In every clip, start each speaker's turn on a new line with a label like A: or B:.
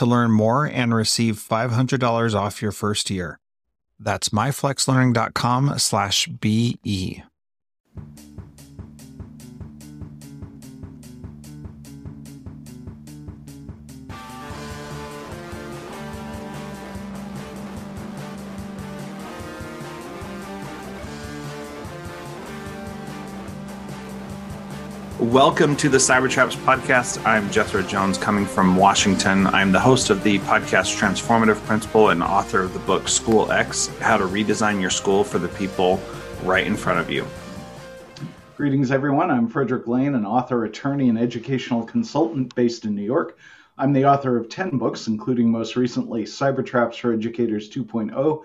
A: to learn more and receive $500 off your first year. That's myflexlearning.com slash BE.
B: Welcome to the Cybertraps podcast. I'm Jethro Jones coming from Washington. I'm the host of the podcast Transformative Principal and author of the book School X How to Redesign Your School for the People Right in Front of You.
C: Greetings, everyone. I'm Frederick Lane, an author, attorney, and educational consultant based in New York. I'm the author of 10 books, including most recently Cybertraps for Educators 2.0,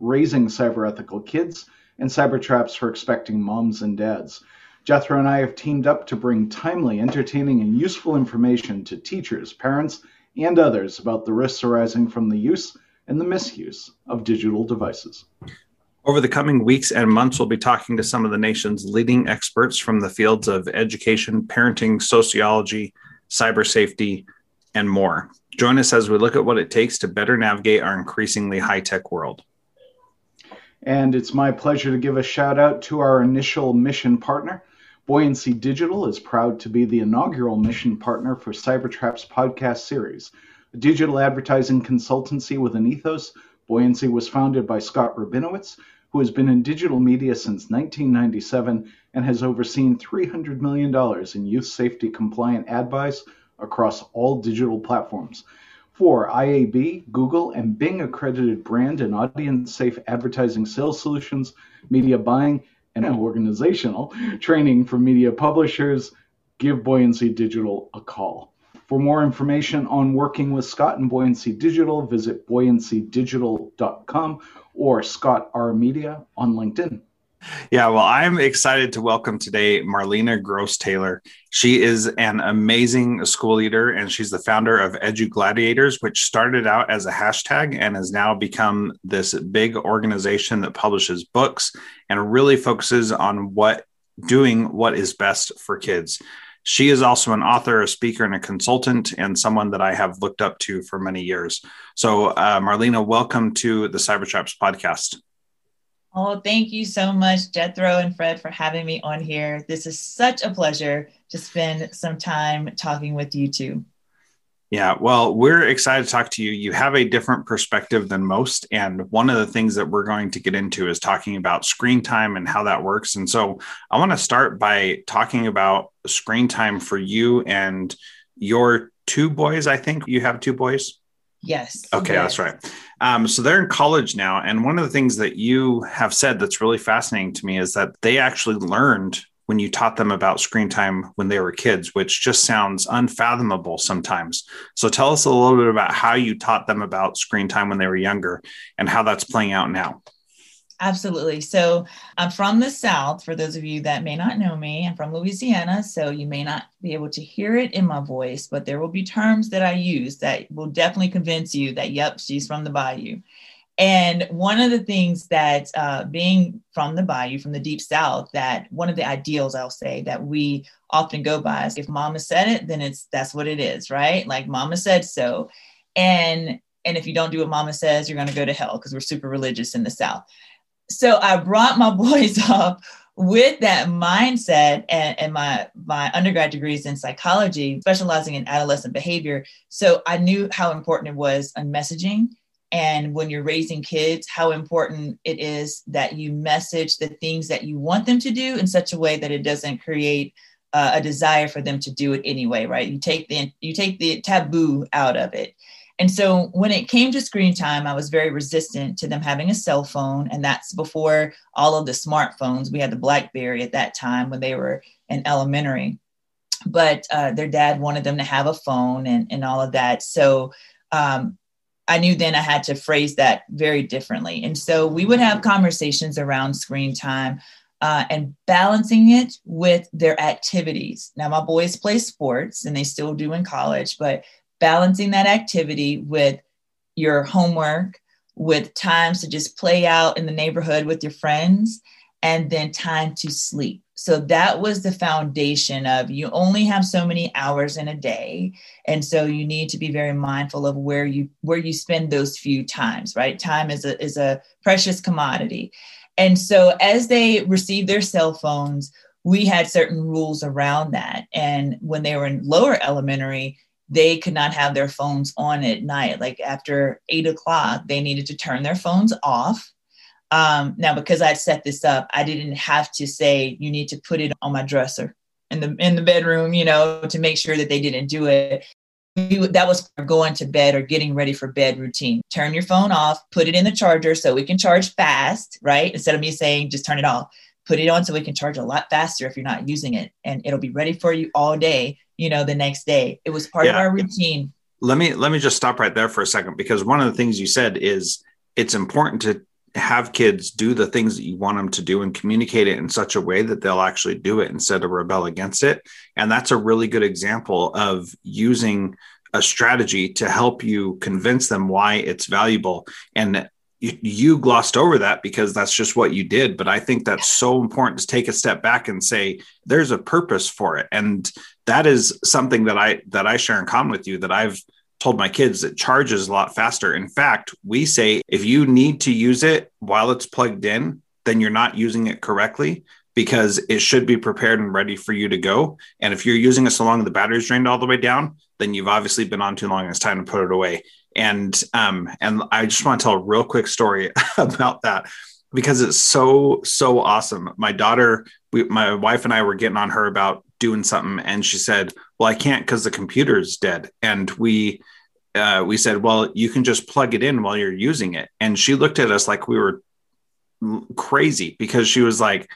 C: Raising Cyber Ethical Kids, and Cybertraps for Expecting Moms and Dads. Jethro and I have teamed up to bring timely, entertaining, and useful information to teachers, parents, and others about the risks arising from the use and the misuse of digital devices.
B: Over the coming weeks and months, we'll be talking to some of the nation's leading experts from the fields of education, parenting, sociology, cyber safety, and more. Join us as we look at what it takes to better navigate our increasingly high tech world.
C: And it's my pleasure to give a shout out to our initial mission partner, Buoyancy Digital is proud to be the inaugural mission partner for Cybertraps podcast series, a digital advertising consultancy with an ethos. Buoyancy was founded by Scott Rabinowitz, who has been in digital media since 1997 and has overseen $300 million in youth safety compliant ad buys across all digital platforms. For IAB, Google, and Bing accredited brand and audience safe advertising sales solutions, media buying, and organizational training for media publishers, give Buoyancy Digital a call. For more information on working with Scott and Buoyancy Digital, visit buoyancydigital.com or Scott R Media on LinkedIn.
B: Yeah, well, I'm excited to welcome today Marlena Gross Taylor. She is an amazing school leader and she's the founder of EduGladiators, which started out as a hashtag and has now become this big organization that publishes books and really focuses on what doing what is best for kids. She is also an author, a speaker, and a consultant, and someone that I have looked up to for many years. So, uh, Marlena, welcome to the Cybertraps podcast.
D: Oh, thank you so much, Jethro and Fred, for having me on here. This is such a pleasure to spend some time talking with you two.
B: Yeah, well, we're excited to talk to you. You have a different perspective than most. And one of the things that we're going to get into is talking about screen time and how that works. And so I want to start by talking about screen time for you and your two boys. I think you have two boys.
D: Yes.
B: Okay,
D: yes.
B: that's right. Um, so they're in college now. And one of the things that you have said that's really fascinating to me is that they actually learned when you taught them about screen time when they were kids, which just sounds unfathomable sometimes. So tell us a little bit about how you taught them about screen time when they were younger and how that's playing out now.
D: Absolutely. So I'm from the South. For those of you that may not know me, I'm from Louisiana. So you may not be able to hear it in my voice, but there will be terms that I use that will definitely convince you that, yep, she's from the bayou. And one of the things that uh, being from the bayou, from the deep south, that one of the ideals I'll say that we often go by is if mama said it, then it's that's what it is, right? Like mama said so. And and if you don't do what mama says, you're gonna go to hell because we're super religious in the South. So I brought my boys up with that mindset and, and my my undergrad degrees in psychology, specializing in adolescent behavior. So I knew how important it was on messaging. And when you're raising kids how important it is that you message the things that you want them to do in such a way that it doesn't create uh, a desire for them to do it anyway right? You take the you take the taboo out of it and so when it came to screen time i was very resistant to them having a cell phone and that's before all of the smartphones we had the blackberry at that time when they were in elementary but uh, their dad wanted them to have a phone and, and all of that so um, I knew then I had to phrase that very differently. And so we would have conversations around screen time uh, and balancing it with their activities. Now, my boys play sports and they still do in college, but balancing that activity with your homework, with times to just play out in the neighborhood with your friends, and then time to sleep. So that was the foundation of you only have so many hours in a day. And so you need to be very mindful of where you where you spend those few times, right? Time is a is a precious commodity. And so as they received their cell phones, we had certain rules around that. And when they were in lower elementary, they could not have their phones on at night. Like after eight o'clock, they needed to turn their phones off um, now, because I set this up, I didn't have to say you need to put it on my dresser in the in the bedroom, you know, to make sure that they didn't do it. That was going to bed or getting ready for bed routine. Turn your phone off, put it in the charger so we can charge fast, right? Instead of me saying just turn it off, put it on so we can charge a lot faster if you're not using it, and it'll be ready for you all day. You know, the next day. It was part yeah. of our routine.
B: Let me let me just stop right there for a second because one of the things you said is it's important to have kids do the things that you want them to do and communicate it in such a way that they'll actually do it instead of rebel against it. And that's a really good example of using a strategy to help you convince them why it's valuable. And you, you glossed over that because that's just what you did. But I think that's so important to take a step back and say, there's a purpose for it. And that is something that I that I share in common with you that I've told my kids it charges a lot faster. In fact, we say if you need to use it while it's plugged in, then you're not using it correctly because it should be prepared and ready for you to go. And if you're using it so long the battery's drained all the way down, then you've obviously been on too long. and It's time to put it away. And um, and I just want to tell a real quick story about that because it's so so awesome. My daughter, we, my wife and I were getting on her about doing something, and she said, "Well, I can't because the computer's dead." And we uh, we said, well, you can just plug it in while you're using it. And she looked at us like we were crazy because she was like,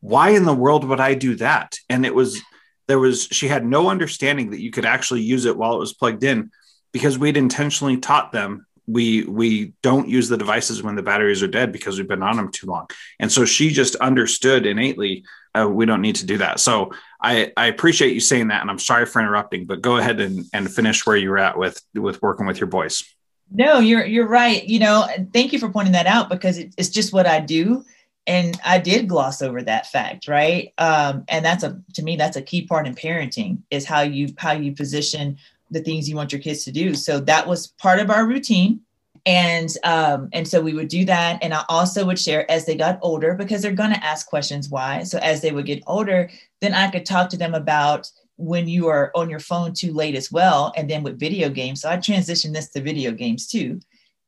B: why in the world would I do that? And it was, there was, she had no understanding that you could actually use it while it was plugged in because we'd intentionally taught them we we don't use the devices when the batteries are dead because we've been on them too long and so she just understood innately uh, we don't need to do that so I, I appreciate you saying that, and I'm sorry for interrupting, but go ahead and, and finish where you were at with with working with your boys.
D: No, you're you're right. You know, thank you for pointing that out because it, it's just what I do, and I did gloss over that fact, right? Um, and that's a to me that's a key part in parenting is how you how you position the things you want your kids to do. So that was part of our routine. And um, and so we would do that. And i also would share as they got older because they're going to ask questions why. So as they would get older then i could talk to them about when you are on your phone too late as well and then with video games. So i transitioned this to video games too.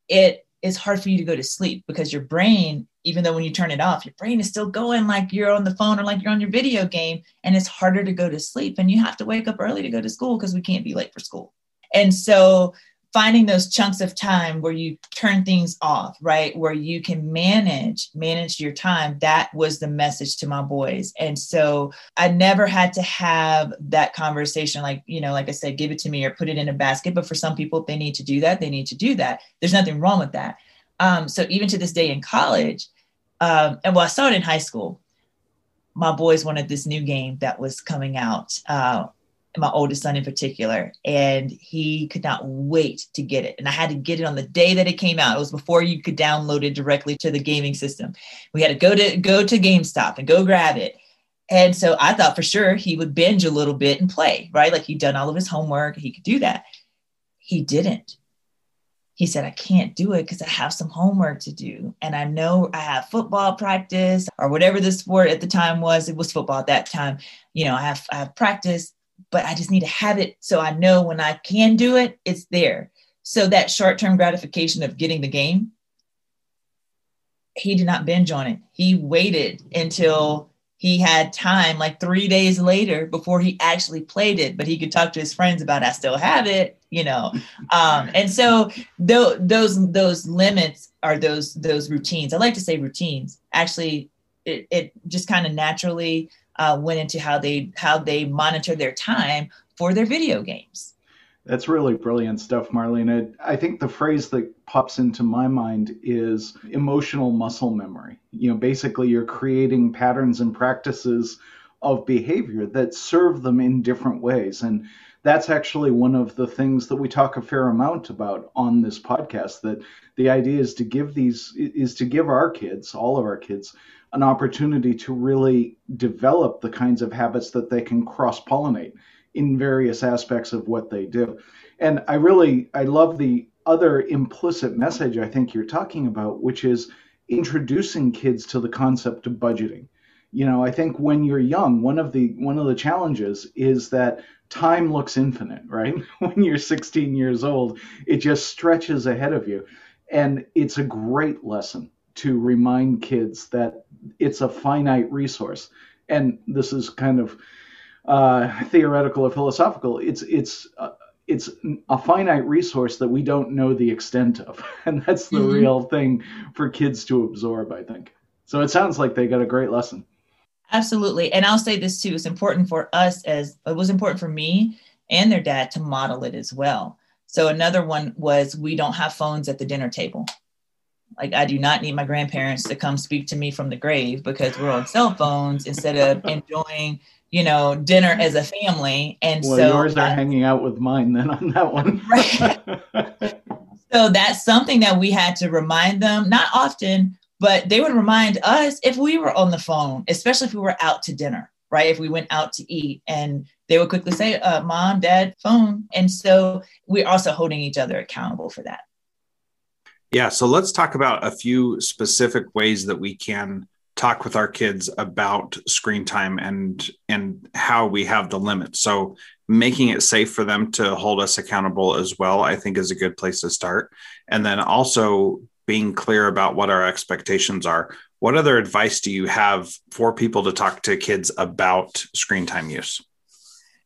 D: It is hard for you to go to sleep because your brain even though when you turn it off your brain is still going like you're on the phone or like you're on your video game and it's harder to go to sleep and you have to wake up early to go to school because we can't be late for school. And so finding those chunks of time where you turn things off right where you can manage manage your time that was the message to my boys. And so i never had to have that conversation like you know like i said give it to me or put it in a basket. But for some people if they need to do that they need to do that. There's nothing wrong with that. Um, so even to this day in college um, and well i started in high school my boys wanted this new game that was coming out uh, my oldest son in particular, and he could not wait to get it. And I had to get it on the day that it came out. It was before you could download it directly to the gaming system. We had to go to go to GameStop and go grab it. And so I thought for sure he would binge a little bit and play, right? Like he'd done all of his homework, he could do that. He didn't. He said, I can't do it because I have some homework to do. And I know I have football practice or whatever the sport at the time was. It was football at that time. You know, I have, I have practice but I just need to have it so I know when I can do it, it's there. So that short term gratification of getting the game, he did not binge on it. He waited until he had time, like three days later, before he actually played it. But he could talk to his friends about, "I still have it," you know. Um, and so th- those those limits are those those routines. I like to say routines. Actually, it, it just kind of naturally uh, went into how they how they monitor their time for their video games.
C: That's really brilliant stuff, Marlene. I think the phrase that pops into my mind is emotional muscle memory. You know, basically, you're creating patterns and practices of behavior that serve them in different ways. And that's actually one of the things that we talk a fair amount about on this podcast that the idea is to give these is to give our kids all of our kids an opportunity to really develop the kinds of habits that they can cross pollinate in various aspects of what they do. And I really I love the other implicit message I think you're talking about, which is introducing kids to the concept of budgeting. You know, I think when you're young, one of the one of the challenges is that time looks infinite, right? when you're 16 years old, it just stretches ahead of you. And it's a great lesson to remind kids that it's a finite resource. And this is kind of uh, theoretical or philosophical. It's it's uh, it's a finite resource that we don't know the extent of, and that's the mm-hmm. real thing for kids to absorb. I think. So it sounds like they got a great lesson.
D: Absolutely, and I'll say this too: it's important for us as it was important for me and their dad to model it as well. So another one was we don't have phones at the dinner table. Like I do not need my grandparents to come speak to me from the grave because we're on cell phones instead of enjoying, you know, dinner as a family. And
C: well,
D: so
C: yours are hanging out with mine then on that one.
D: right. so that's something that we had to remind them, not often, but they would remind us if we were on the phone, especially if we were out to dinner, right? If we went out to eat and they would quickly say, uh, mom, dad, phone. And so we're also holding each other accountable for that.
B: Yeah, so let's talk about a few specific ways that we can talk with our kids about screen time and and how we have the limits. So making it safe for them to hold us accountable as well, I think is a good place to start. And then also being clear about what our expectations are. What other advice do you have for people to talk to kids about screen time use?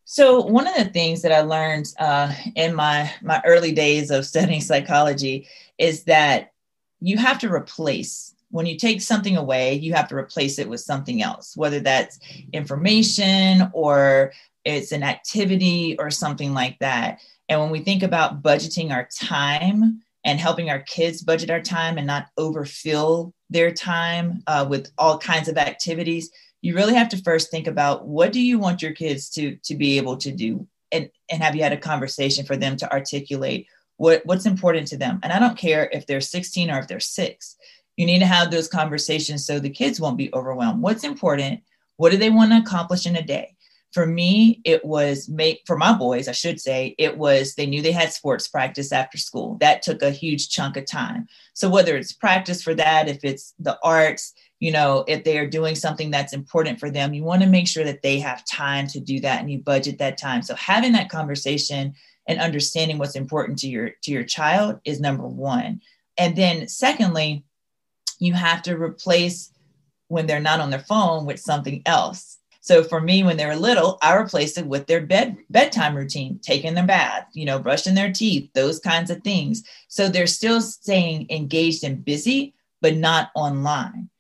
D: So one of the things that I learned uh, in my my early days of studying psychology is that you have to replace when you take something away, you have to replace it with something else, whether that's information or it's an activity or something like that. And when we think about budgeting our time and helping our kids budget our time and not overfill their time uh, with all kinds of activities, you really have to first think about what do you want your kids to to be able to do and and have you had a conversation for them to articulate what what's important to them. And i don't care if they're 16 or if they're 6 you need to have those conversations so the kids won't be overwhelmed. What's important? What do they want to accomplish in a day? For me it was make for my boys i should say it was they knew they had sports practice after school. That took a huge chunk of time. So whether it's practice for that if it's the arts you know if they are doing something that's important for them you want to make sure that they have time to do that and you budget that time. So having that conversation and understanding what's important to your to your child is number one. And then secondly you have to replace when they're not on their phone with something else. So for me when they were little i replaced it with their bed bedtime routine taking their bath you know brushing their teeth those kinds of things. So they're still staying engaged and busy but not online.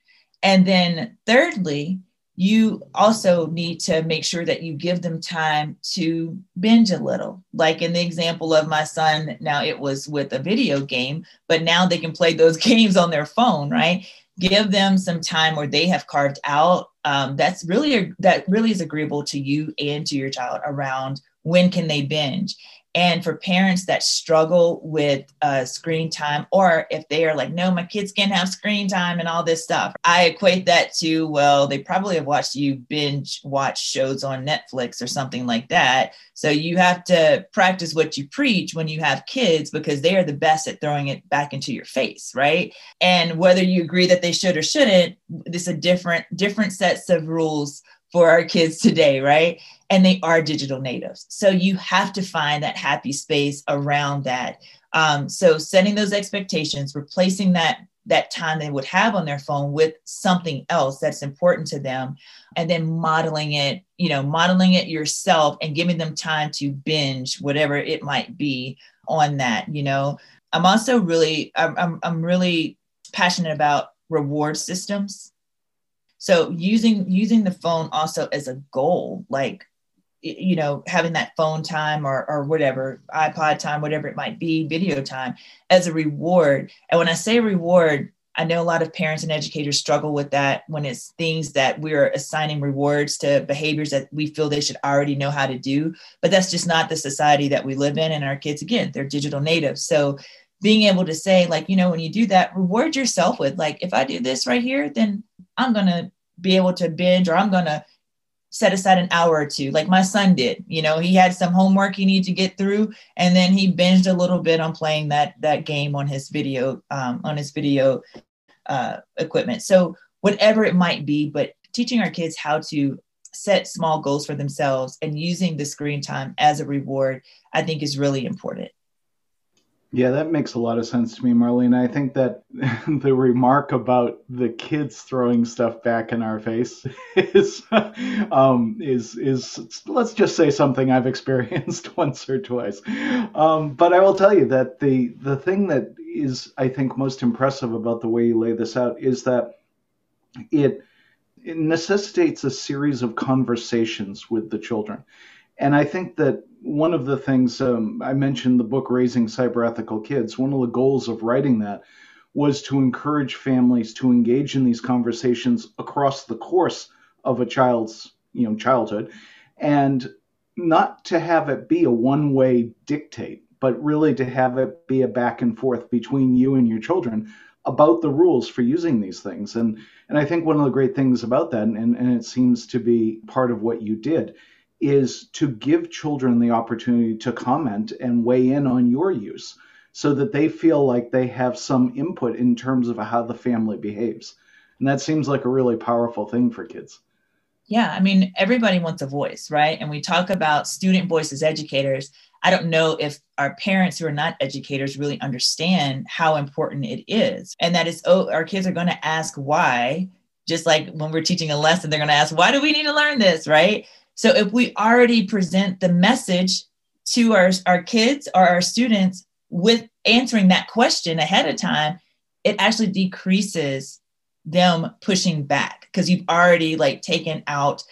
D: And then, thirdly, you also need to make sure that you give them time to binge a little. Like in the example of my son, now it was with a video game, but now they can play those games on their phone, right? Give them some time where they have carved out um, that's really that really is agreeable to you and to your child around when can they binge and for parents that struggle with uh, screen time, or if they are like, no, my kids can't have screen time and all this stuff, I equate that to, well, they probably have watched you binge watch shows on Netflix or something like that. So you have to practice what you preach when you have kids because they are the best at throwing it back into your face, right? And whether you agree that they should or shouldn't, this a different different sets of rules for our kids today, right? And they are digital natives. So you have to find that happy space around that. Um, so setting those expectations, replacing that that time they would have on their phone with something else that's important to them and then modeling it you know modeling it yourself and giving them time to binge whatever it might be on that you know i'm also really i'm, I'm, I'm really passionate about reward systems so using using the phone also as a goal like you know having that phone time or or whatever ipod time whatever it might be video time as a reward. And when i say reward i know a lot of parents and educators struggle with that when it's things that we're assigning rewards to behaviors that we feel they should already know how to do. But that's just not the society that we live in and our kids again they're digital natives. So being able to say like you know when you do that reward yourself with like if i do this right here then i'm going to be able to binge or i'm going to set aside an hour or two like my son did you know he had some homework he needed to get through and then he binged a little bit on playing that that game on his video um, on his video uh, equipment. So whatever it might be but teaching our kids how to set small goals for themselves and using the screen time as a reward i think is really important
C: yeah, that makes a lot of sense to me, Marlene. I think that the remark about the kids throwing stuff back in our face is um, is is let's just say something I've experienced once or twice. Um, but I will tell you that the the thing that is I think most impressive about the way you lay this out is that it, it necessitates a series of conversations with the children. And I think that one of the things um, I mentioned the book Raising Cyberethical Kids, one of the goals of writing that was to encourage families to engage in these conversations across the course of a child's you know childhood and not to have it be a one-way dictate but really to have it be a back and forth between you and your children about the rules for using these things. And and I think one of the great things about that and, and it seems to be part of what you did is to give children the opportunity to comment and weigh in on your use so that they feel like they have some input in terms of how the family behaves. And that seems like a really powerful thing for kids.
D: Yeah, I mean, everybody wants a voice, right? And we talk about student voice as educators. I don't know if our parents who are not educators really understand how important it is. And that is, oh, our kids are going to ask why, just like when we're teaching a lesson, they're going to ask, why do we need to learn this, right? So if we already present the message to our, our kids or our students with answering that question ahead of time, it actually decreases them pushing back because you've already like taken out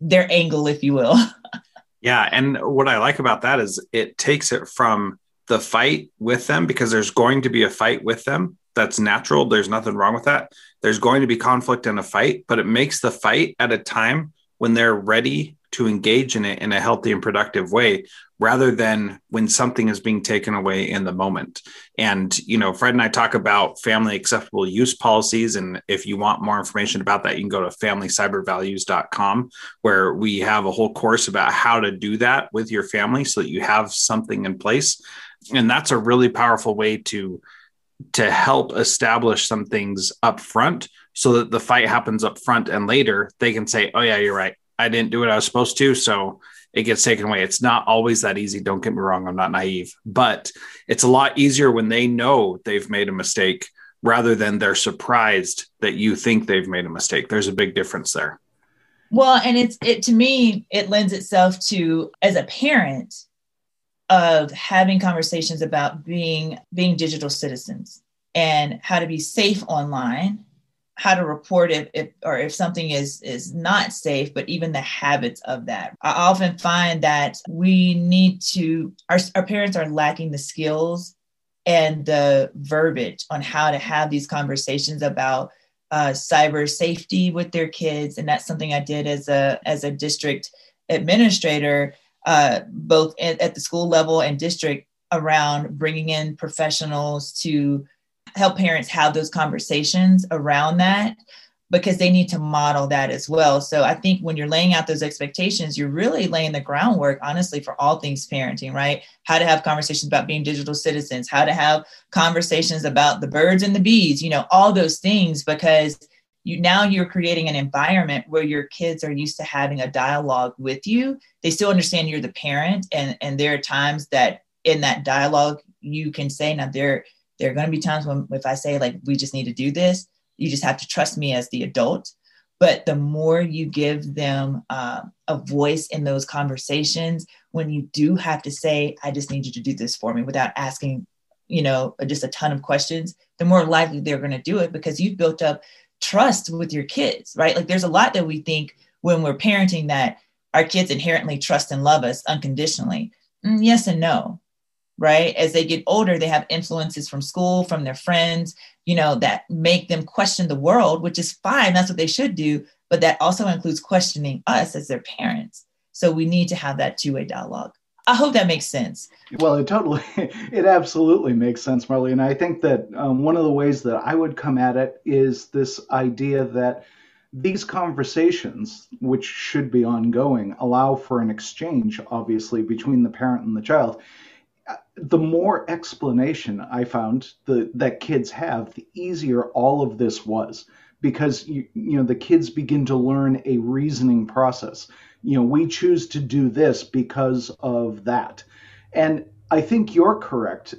D: their angle, if you will.
B: yeah. And what I like about that is it takes it from the fight with them because there's going to be a fight with them. That's natural. There's nothing wrong with that. There's going to be conflict and a fight, but it makes the fight at a time when they're ready to engage in it in a healthy and productive way rather than when something is being taken away in the moment. And, you know, Fred and I talk about family acceptable use policies. And if you want more information about that, you can go to familycybervalues.com, where we have a whole course about how to do that with your family so that you have something in place. And that's a really powerful way to to help establish some things up front so that the fight happens up front and later they can say oh yeah you're right I didn't do what I was supposed to. So it gets taken away. It's not always that easy. Don't get me wrong. I'm not naive, but it's a lot easier when they know they've made a mistake rather than they're surprised that you think they've made a mistake. There's a big difference there.
D: Well, and it's it to me, it lends itself to as a parent of having conversations about being being digital citizens and how to be safe online how to report if, if or if something is is not safe but even the habits of that. I often find that we need to our, our parents are lacking the skills and the verbiage on how to have these conversations about uh, cyber safety with their kids, and that's something I did as a as a district administrator, uh, both at, at the school level and district, around bringing in professionals to help parents have those conversations around that because they need to model that as well. So I think when you're laying out those expectations, you're really laying the groundwork, honestly, for all things parenting, right? How to have conversations about being digital citizens, how to have conversations about the birds and the bees, you know, all those things, because you now you're creating an environment where your kids are used to having a dialogue with you. They still understand you're the parent, and and there are times that in that dialogue you can say, now there there are going to be times when if I say like we just need to do this you just have to trust me as the adult. But the more you give them uh, a voice in those conversations, when you do have to say, I just need you to do this for me without asking, you know, just a ton of questions, the more likely they're going to do it because you've built up trust with your kids, right? Like there's a lot that we think when we're parenting that our kids inherently trust and love us unconditionally. Mm, yes and no right? As they get older, they have influences from school, from their friends, you know, that make them question the world, which is fine. That's what they should do. But that also includes questioning us as their parents. So we need to have that two way dialogue. I hope that makes sense.
C: Well, it totally, it absolutely makes sense, Marley. And I think that um, one of the ways that I would come at it is this idea that these conversations, which should be ongoing, allow for an exchange, obviously, between the parent and the child the more explanation I found the, that kids have, the easier all of this was because you, you know the kids begin to learn a reasoning process. You know, we choose to do this because of that, and I think you're correct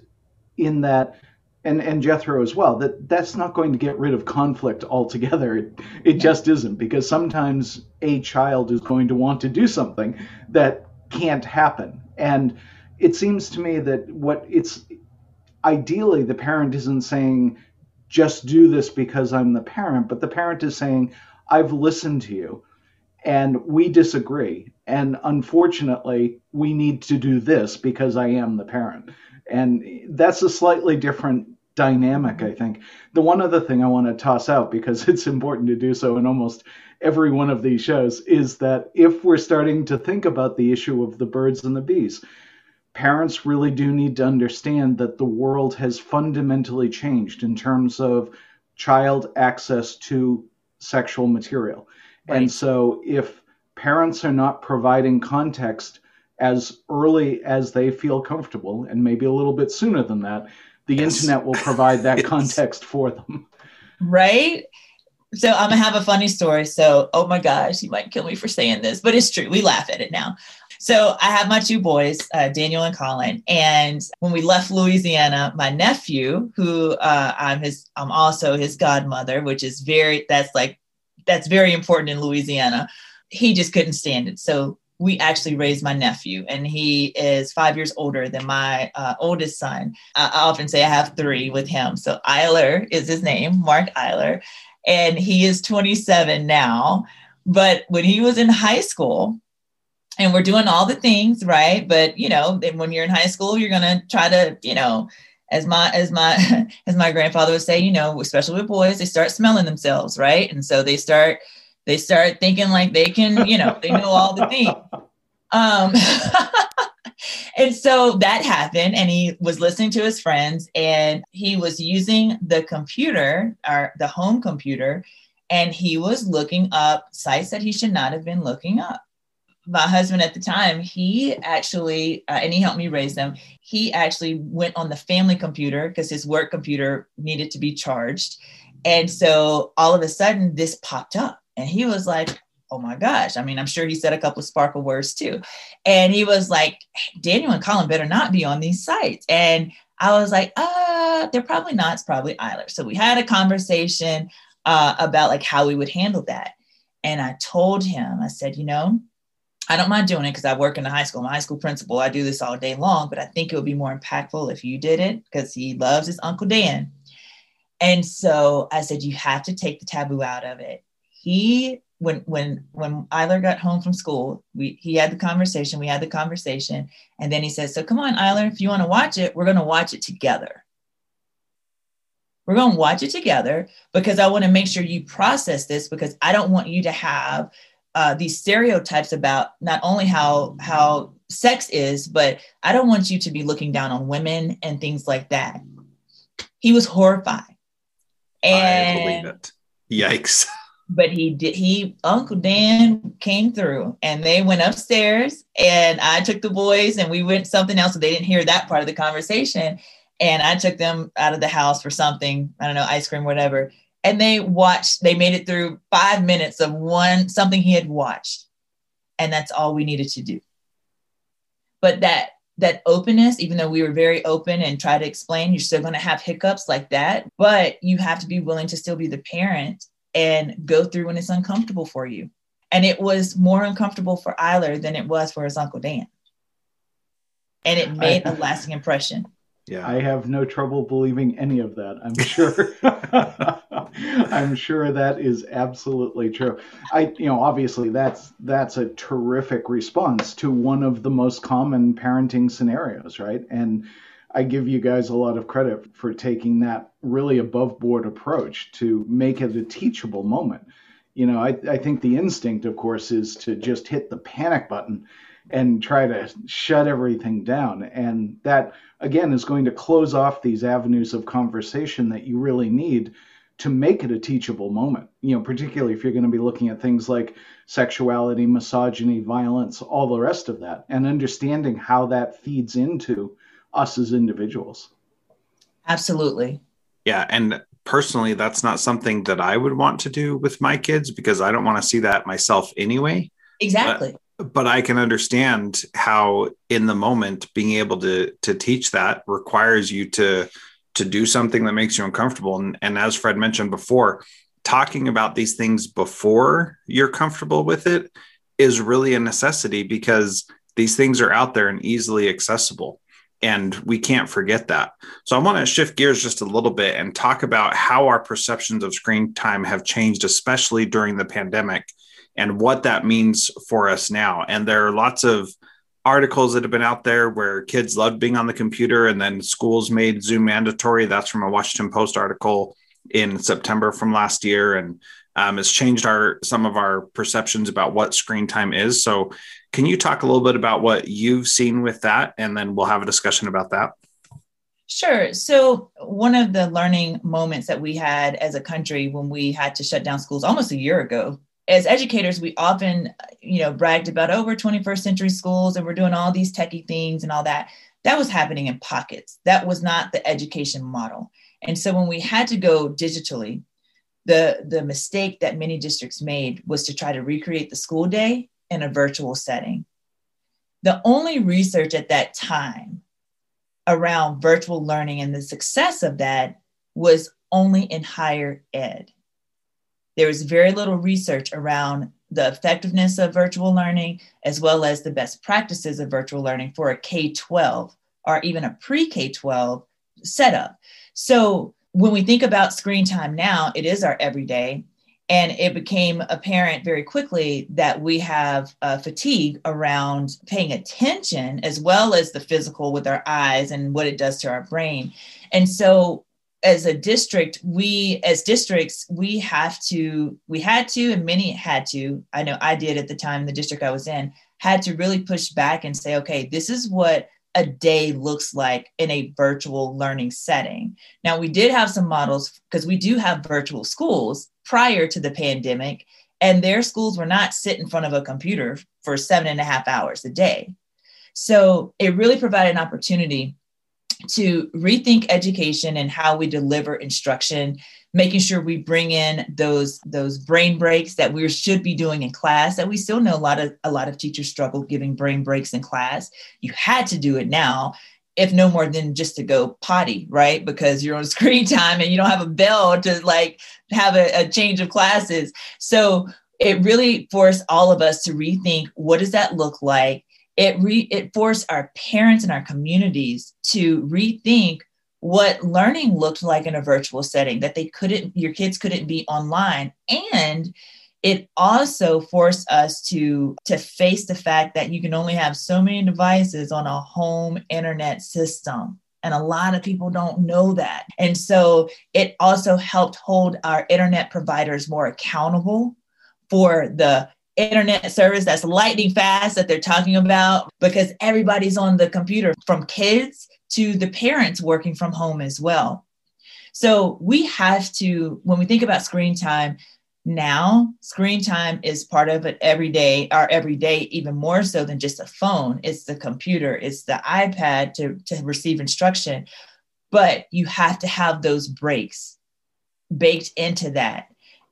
C: in that. And, and Jethro as well, that that's not going to get rid of conflict altogether. It, it just isn't because sometimes a child is going to want to do something that can't happen. And it seems to me that what it's ideally the parent isn't saying just do this because I'm the parent, but the parent is saying I've listened to you and we disagree. And unfortunately, we need to do this because I am the parent. And that's a slightly different dynamic, I think. The one other thing I want to toss out, because it's important to do so in almost every one of these shows, is that if we're starting to think about the issue of the birds and the bees, parents really do need to understand that the world has fundamentally changed in terms of child access to sexual material. Right. And so if parents are not providing context as early as they feel comfortable, and maybe a little bit sooner than that, the yes. internet will provide that context for them.
D: Right? So I'm gonna have a funny story. So, oh my gosh, you might kill me for saying this, but it's true. We laugh at it now. So I have my two boys, uh, Daniel and Colin. And when we left Louisiana, my nephew, who uh, I'm his, I'm also his godmother, which is very, that's like, that's very important in Louisiana. He just couldn't stand it. So we actually raised my nephew, and he is five years older than my uh, oldest son. I, I often say I have three with him. So Eiler is his name, Mark Eiler, and he is 27 now. But when he was in high school, and we're doing all the things right? But you know when you're in high school you're going to try to you know as my as my as my grandfather would say you know especially with boys they start smelling themselves right? And so they start they start thinking like they can you know they know all the things um and so that happened and he was listening to his friends and he was using the computer or the home computer and he was looking up sites that he should not have been looking up my husband at the time, he actually, uh, and he helped me raise them. He actually went on the family computer because his work computer needed to be charged. And so all of a sudden, this popped up, and he was like, Oh my gosh. I mean, I'm sure he said a couple of sparkle words too. And he was like, Daniel and Colin better not be on these sites. And I was like, uh, they're probably not. It's probably Eiler. So we had a conversation uh, about like how we would handle that. And I told him, I said, you know, I don't mind doing it because I work in the high school. I'm high school principal. I do this all day long, but I think it would be more impactful if you did it because he loves his Uncle Dan. And so I said, you have to take the taboo out of it. He, when when when Eiler got home from school, we he had the conversation. We had the conversation, and then he says, "So come on, Eiler, if you want to watch it, we're going to watch it together." We're going to watch it together because I want to make sure you process this because I don't want you to have uh, these stereotypes about not only how how sex is, but I don't want you to be looking down on women and things like that. He was horrified.
B: And I believe it. Yikes.
D: But he did he Uncle Dan came through and they went upstairs and I took the boys and we went something else so they didn't hear that part of the conversation. And I took them out of the house for something, I don't know, ice cream, whatever. And they watched, they made it through five minutes of one something he had watched. And that's all we needed to do. But that that openness even though we were very open and try to explain you're still going to have hiccups like that but you have to be willing to still be the parent and go through when it's uncomfortable for you. And it was more uncomfortable for Eiler than it was for his uncle Dan. And it made I, a lasting impression
C: yeah. I have no trouble believing any of that. I'm sure. I'm sure that is absolutely true. I, you know, obviously that's that's a terrific response to one of the most common parenting scenarios, right? And I give you guys a lot of credit for taking that really above board approach to make it a teachable moment. You know, I, I think the instinct, of course, is to just hit the panic button and try to shut everything down. And that, again, is going to close off these avenues of conversation that you really need to make it a teachable moment. You know, particularly if you're going to be looking at things like sexuality, misogyny, violence, all the rest of that, and understanding how that feeds into us as individuals.
D: Absolutely.
B: Yeah. And personally, that's not something that I would want to do with my kids because I don't want to see that myself anyway.
D: Exactly.
B: But but I can understand how in the moment being able to to teach that requires you to to do something that makes you uncomfortable. And, and as Fred mentioned before, talking about these things before you're comfortable with it is really a necessity because these things are out there and easily accessible. And we can't forget that. So I want to shift gears just a little bit and talk about how our perceptions of screen time have changed, especially during the pandemic and what that means for us now. And there are lots of articles that have been out there where kids loved being on the computer and then schools made Zoom mandatory. That's from a Washington Post article in September from last year. And um, it's changed our some of our perceptions about what screen time is. So, can you talk a little bit about what you've seen with that, and then we'll have a discussion about that.
D: Sure. So, one of the learning moments that we had as a country when we had to shut down schools almost a year ago as educators, we often, you know, bragged about over 21st century schools and we're doing all these techie things and all that. That was happening in pockets. That was not the education model. And so when we had to go digitally, the, the mistake that many districts made was to try to recreate the school day in a virtual setting. The only research at that time around virtual learning and the success of that was only in higher ed. There was very little research around the effectiveness of virtual learning as well as the best practices of virtual learning for a K 12 or even a pre K 12 setup. So when we think about screen time now, it is our everyday. And it became apparent very quickly that we have fatigue around paying attention as well as the physical with our eyes and what it does to our brain. And so as a district we as districts we have to we had to and many had to i know i did at the time the district i was in had to really push back and say okay this is what a day looks like in a virtual learning setting now we did have some models because we do have virtual schools prior to the pandemic and their schools were not sit in front of a computer for seven and a half hours a day. So it really provided an opportunity to rethink education and how we deliver instruction making sure we bring in those those brain breaks that we should be doing in class that we still know a lot of a lot of teachers struggle giving brain breaks in class. You had to do it now if no more than just to go potty right? Because you're on screen time and you don't have a bell to like have a, a change of classes. So it really forced all of us to rethink what does that look like? It re it forced our parents and our communities to rethink what learning looked like in a virtual setting that they couldn't your kids couldn't be online. And it also forced us to to face the fact that you can only have so many devices on a home internet system And a lot of people don't know that. And so it also helped hold our internet providers more accountable for the internet service that's lightning fast that they're talking about because everybody's on the computer from kids to the parents working from home as well. So we have to, when we think about screen time, now screen time is part of it every day our every day even more so than just a phone. It's the computer it's the ipad to, to receive instruction. But you have to have those breaks baked into that.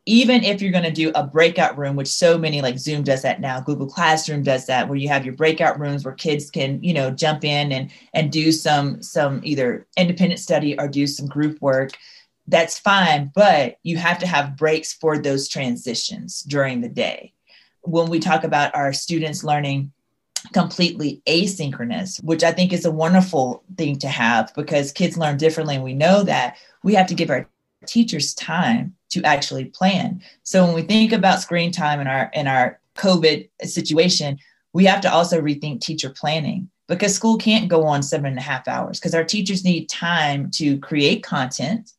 D: Even if you're going to do a breakout room which so many like zoom does that now google classroom does that where you have your breakout rooms where kids can you know jump in and and do some some either independent study or do some group work that's fine, but you have to have breaks for those transitions during the day. When we talk about our students learning completely asynchronous, which I think is a wonderful thing to have because kids learn differently. And we know that we have to give our teachers time to actually plan. So when we think about screen time in our in our COVID situation, we have to also rethink teacher planning because school can't go on seven and a half hours because our teachers need time to create content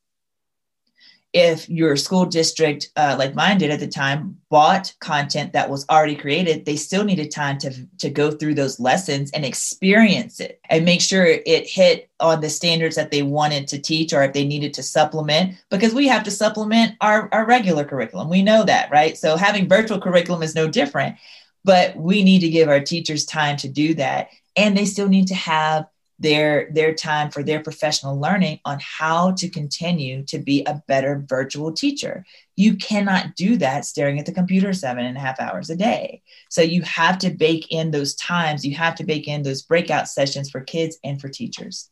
D: if your school district, uh, like mine did at the time, bought content that was already created, they still needed time to, to go through those lessons and experience it and make sure it hit on the standards that they wanted to teach or if they needed to supplement, because we have to supplement our, our regular curriculum. We know that, right? So having virtual curriculum is no different, but we need to give our teachers time to do that. And they still need to have their their time for their professional learning on how to continue to be a better virtual teacher. You cannot do that staring at the computer seven and a half hours a day. So you have to bake in those times. You have to bake in those breakout sessions for kids and for teachers.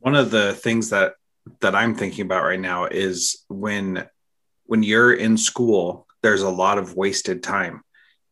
B: One of the things that that i'm thinking about right now is when when you're in school there's a lot of wasted time.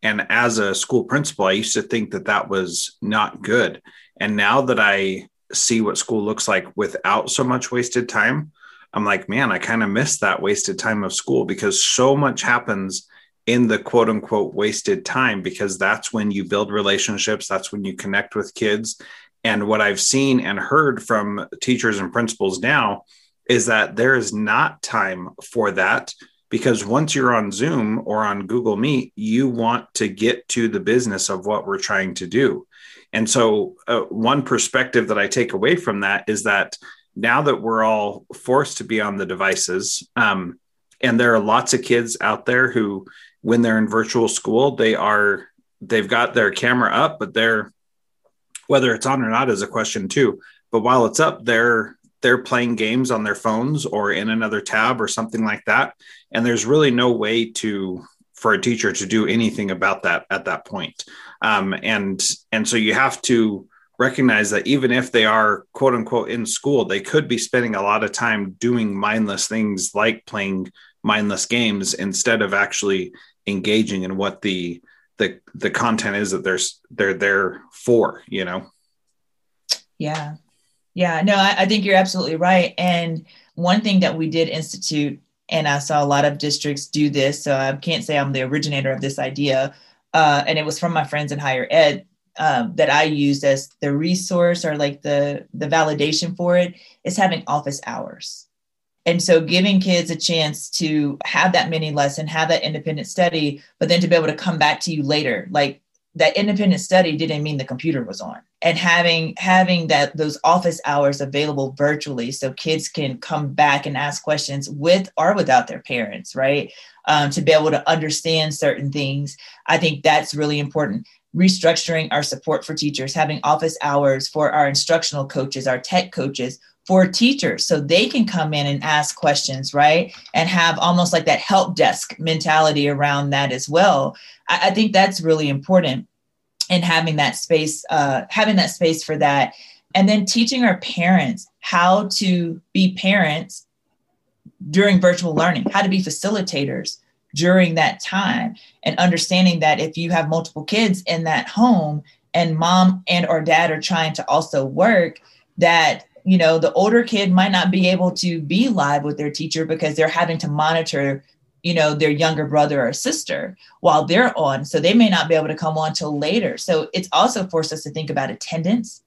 B: And as a school principal i used to think that that was not good and now that I see what school looks like without so much wasted time, I'm like, man, I kind of miss that wasted time of school because so much happens in the quote unquote wasted time because that's when you build relationships, that's when you connect with kids. And what I've seen and heard from teachers and principals now is that there is not time for that because once you're on Zoom or on Google Meet, you want to get to the business of what we're trying to do. And so, uh, one perspective that I take away from that is that now that we're all forced to be on the devices, um, and there are lots of kids out there who, when they're in virtual school, they are they've got their camera up, but they're whether it's on or not is a question too. But while it's up, they're they're playing games on their phones or in another tab or something like that, and there's really no way to for a teacher to do anything about that at that point. Um, and and so you have to recognize that even if they are quote unquote in school, they could be spending a lot of time doing mindless things like playing mindless games instead of actually engaging in what the the the content is that they're they're there for. You know.
D: Yeah, yeah. No, I, I think you're absolutely right. And one thing that we did institute and I saw a lot of districts do this. So I can't say I'm the originator of this idea. Uh, and it was from my friends in higher ed um, that I used as the resource or like the the validation for it is having office hours. And so giving kids a chance to have that mini lesson, have that independent study, but then to be able to come back to you later. Like that independent study didn't mean the computer was on. And having having that those office hours available virtually so kids can come back and ask questions with or without their parents right? Um, to be able to understand certain things i think that's really important. Restructuring our support for teachers having office hours for our instructional coaches our tech coaches for teachers so they can come in and ask questions right and have almost like that help desk mentality around that as well I, I think that's really important in having that space, uh, having that space for that. And then teaching our parents how to be parents during virtual learning, how to be facilitators during that time and understanding that if you have multiple kids in that home and mom and or dad are trying to also work that you know the older kid might not be able to be live with their teacher because they're having to monitor you know their younger brother or sister while they're on. So they may not be able to come on till later. So it's also forced us to think about attendance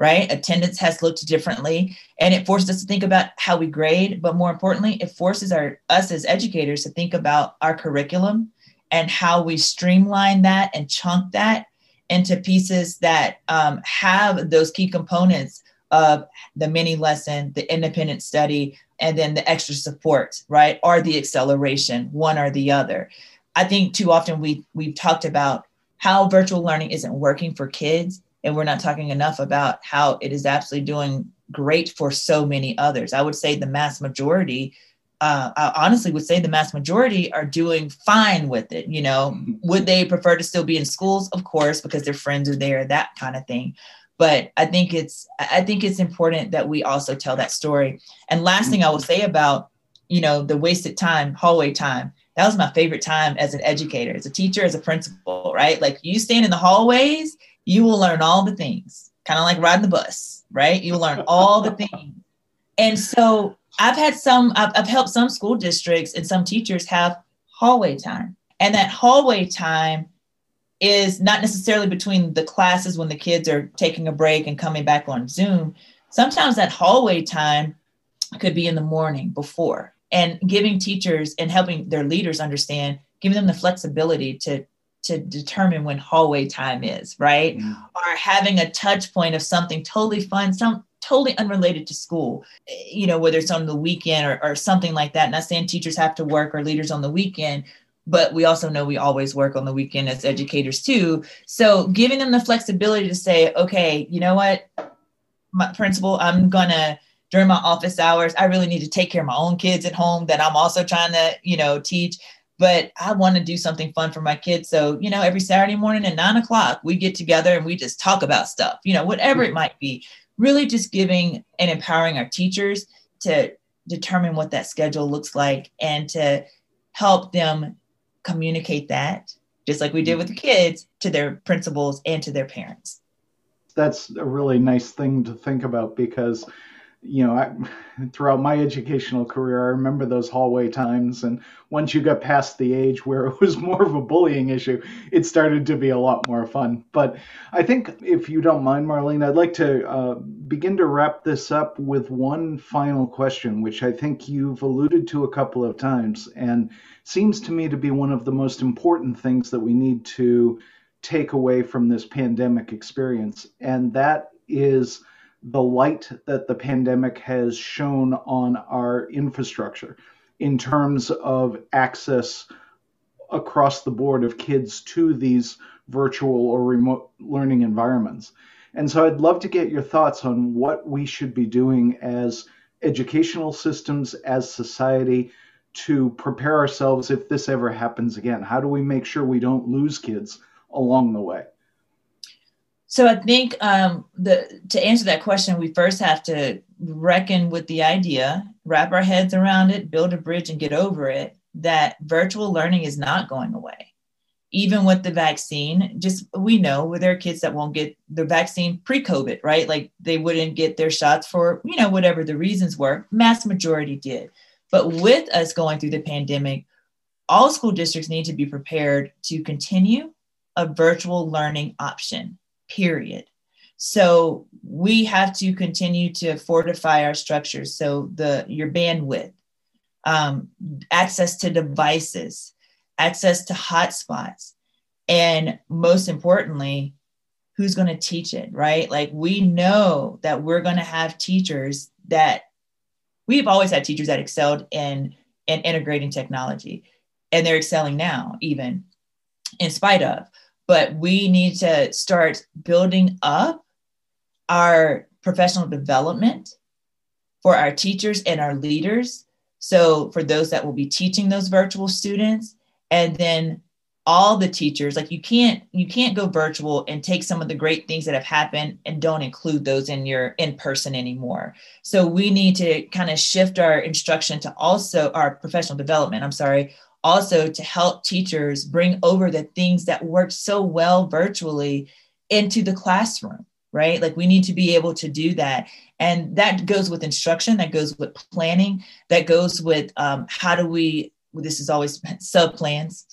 D: right? Attendance has looked differently and it forces us to think about how we grade, but more importantly, it forces our us as educators to think about our curriculum and how we streamline that and chunk that into pieces that um, have those key components of the mini lesson, the independent study, and then the extra support, right? Or the acceleration, one or the other. I think too often we we've talked about how virtual learning isn't working for kids and we're not talking enough about how it is absolutely doing great for so many others. I would say the mass majority, uh, I honestly would say the mass majority are doing fine with it. You know, mm-hmm. would they prefer to still be in schools? Of course, because their friends are there, that kind of thing. But I think it's I think it's important that we also tell that story. And last thing I will say about you know the wasted time, hallway time. That was my favorite time as an educator, as a teacher, as a principal, right? Like you stand in the hallways you will learn all the things, kind of like riding the bus, right? You will learn all the things. And so I've had some, I've, I've helped some school districts and some teachers have hallway time. And that hallway time is not necessarily between the classes when the kids are taking a break and coming back on Zoom. Sometimes that hallway time could be in the morning before and giving teachers and helping their leaders understand, giving them the flexibility to to determine when hallway time is, right? Mm. Or having a touch point of something totally fun, some totally unrelated to school, you know, whether it's on the weekend or, or something like that. Not saying teachers have to work or leaders on the weekend, but we also know we always work on the weekend as educators too. So giving them the flexibility to say, okay, you know what, my principal, I'm gonna during my office hours, I really need to take care of my own kids at home that I'm also trying to, you know, teach but I want to do something fun for my kids. So, you know, every Saturday morning at nine o'clock, we get together and we just talk about stuff, you know, whatever it mm-hmm. might be. Really just giving and empowering our teachers to determine what that schedule looks like and to help them communicate that, just like we did mm. with the kids, to their principals and to their parents.
C: That's a really nice thing to think about because you know, I, throughout my educational career, I remember those hallway times. And once you got past the age where it was more of a bullying issue, it started to be a lot more fun. But I think, if you don't mind, Marlena, I'd like to uh, begin to wrap this up with one final question, which I think you've alluded to a couple of times and seems to me to be one of the most important things that we need to take away from this pandemic experience. And that is the light that the pandemic has shown on our infrastructure in terms of access across the board of kids to these virtual or remote learning environments. And so I'd love to get your thoughts on what we should be doing as educational systems, as society, to prepare ourselves if this ever happens again. How do we make sure we don't lose kids along the way?
D: So I think um, the to answer that question, we first have to reckon with the idea, wrap our heads around it, build a bridge, and get over it. That virtual learning is not going away, even with the vaccine. Just we know there are kids that won't get the vaccine pre-COVID, right? Like they wouldn't get their shots for you know whatever the reasons were. Mass majority did, but with us going through the pandemic, all school districts need to be prepared to continue a virtual learning option period. So we have to continue to fortify our structures. So the your bandwidth, um, access to devices, access to hotspots, and most importantly, who's going to teach it, right? Like we know that we're going to have teachers that we've always had teachers that excelled in in integrating technology, and they're excelling now, even in spite of but we need to start building up our professional development for our teachers and our leaders. So, for those that will be teaching those virtual students, and then all the teachers like you can't you can't go virtual and take some of the great things that have happened and don't include those in your in person anymore so we need to kind of shift our instruction to also our professional development i'm sorry also to help teachers bring over the things that work so well virtually into the classroom right? Like we need to be able to do that. And that goes with instruction that goes with planning that goes with um, how do we this is always sub plans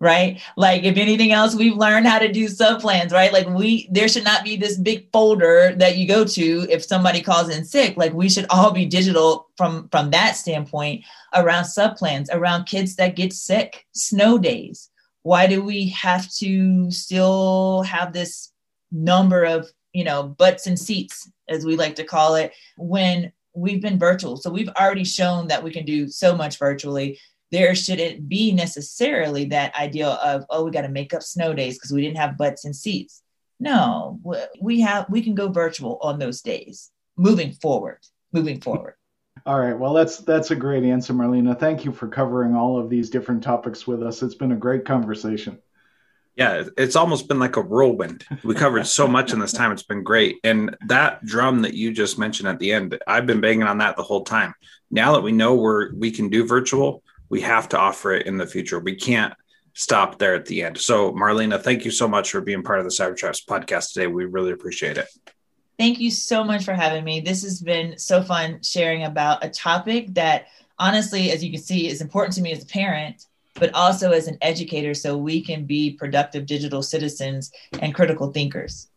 D: right? Like if anything else, we've learned how to do sub plans, right? Like we there should not be this big folder that you go to if somebody calls in sick. Like we should all be digital from from that standpoint around sub plans, around kids that get sick, snow days. Why do we have to still have this number of, you know, butts and seats as we like to call it when we've been virtual. So we've already shown that we can do so much virtually there shouldn't be necessarily that idea of oh we got to make up snow days because we didn't have butts and seats. No we have we can go virtual on those days. Moving forward moving forward.
C: All right well that's that's a great answer marlena. Thank you for covering all of these different topics with us. It's been a great conversation.
B: Yeah it's almost been like a whirlwind. We covered so much in this time. It's been great. And that drum that you just mentioned at the end i've been banging on that the whole time. Now that we know we're we can do virtual we have to offer it in the future. We can't stop there at the end. So, Marlena, thank you so much for being part of the Cybertraps podcast today. We really appreciate it.
D: Thank you so much for having me. This has been so fun sharing about a topic that, honestly, as you can see, is important to me as a parent, but also as an educator, so we can be productive digital citizens and critical thinkers.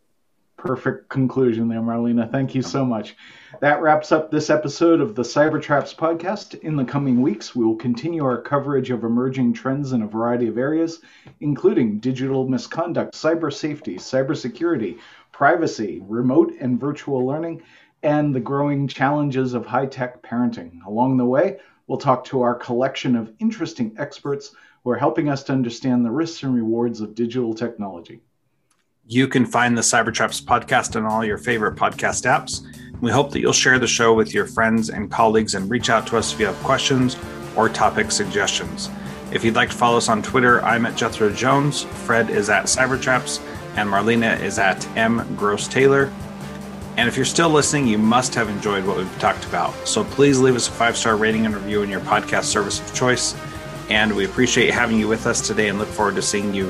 C: Perfect conclusion there, Marlena. Thank you so much. That wraps up this episode of the Cybertraps podcast. In the coming weeks, we will continue our coverage of emerging trends in a variety of areas, including digital misconduct, cyber safety, cybersecurity, privacy, remote and virtual learning, and the growing challenges of high tech parenting. Along the way, we'll talk to our collection of interesting experts who are helping us to understand the risks and rewards of digital technology.
B: You can find the Cybertraps podcast on all your favorite podcast apps. We hope that you'll share the show with your friends and colleagues and reach out to us if you have questions or topic suggestions. If you'd like to follow us on Twitter, I'm at Jethro Jones, Fred is at Cybertraps, and Marlena is at M Gross Taylor. And if you're still listening, you must have enjoyed what we've talked about. So please leave us a five star rating and review in your podcast service of choice. And we appreciate having you with us today and look forward to seeing you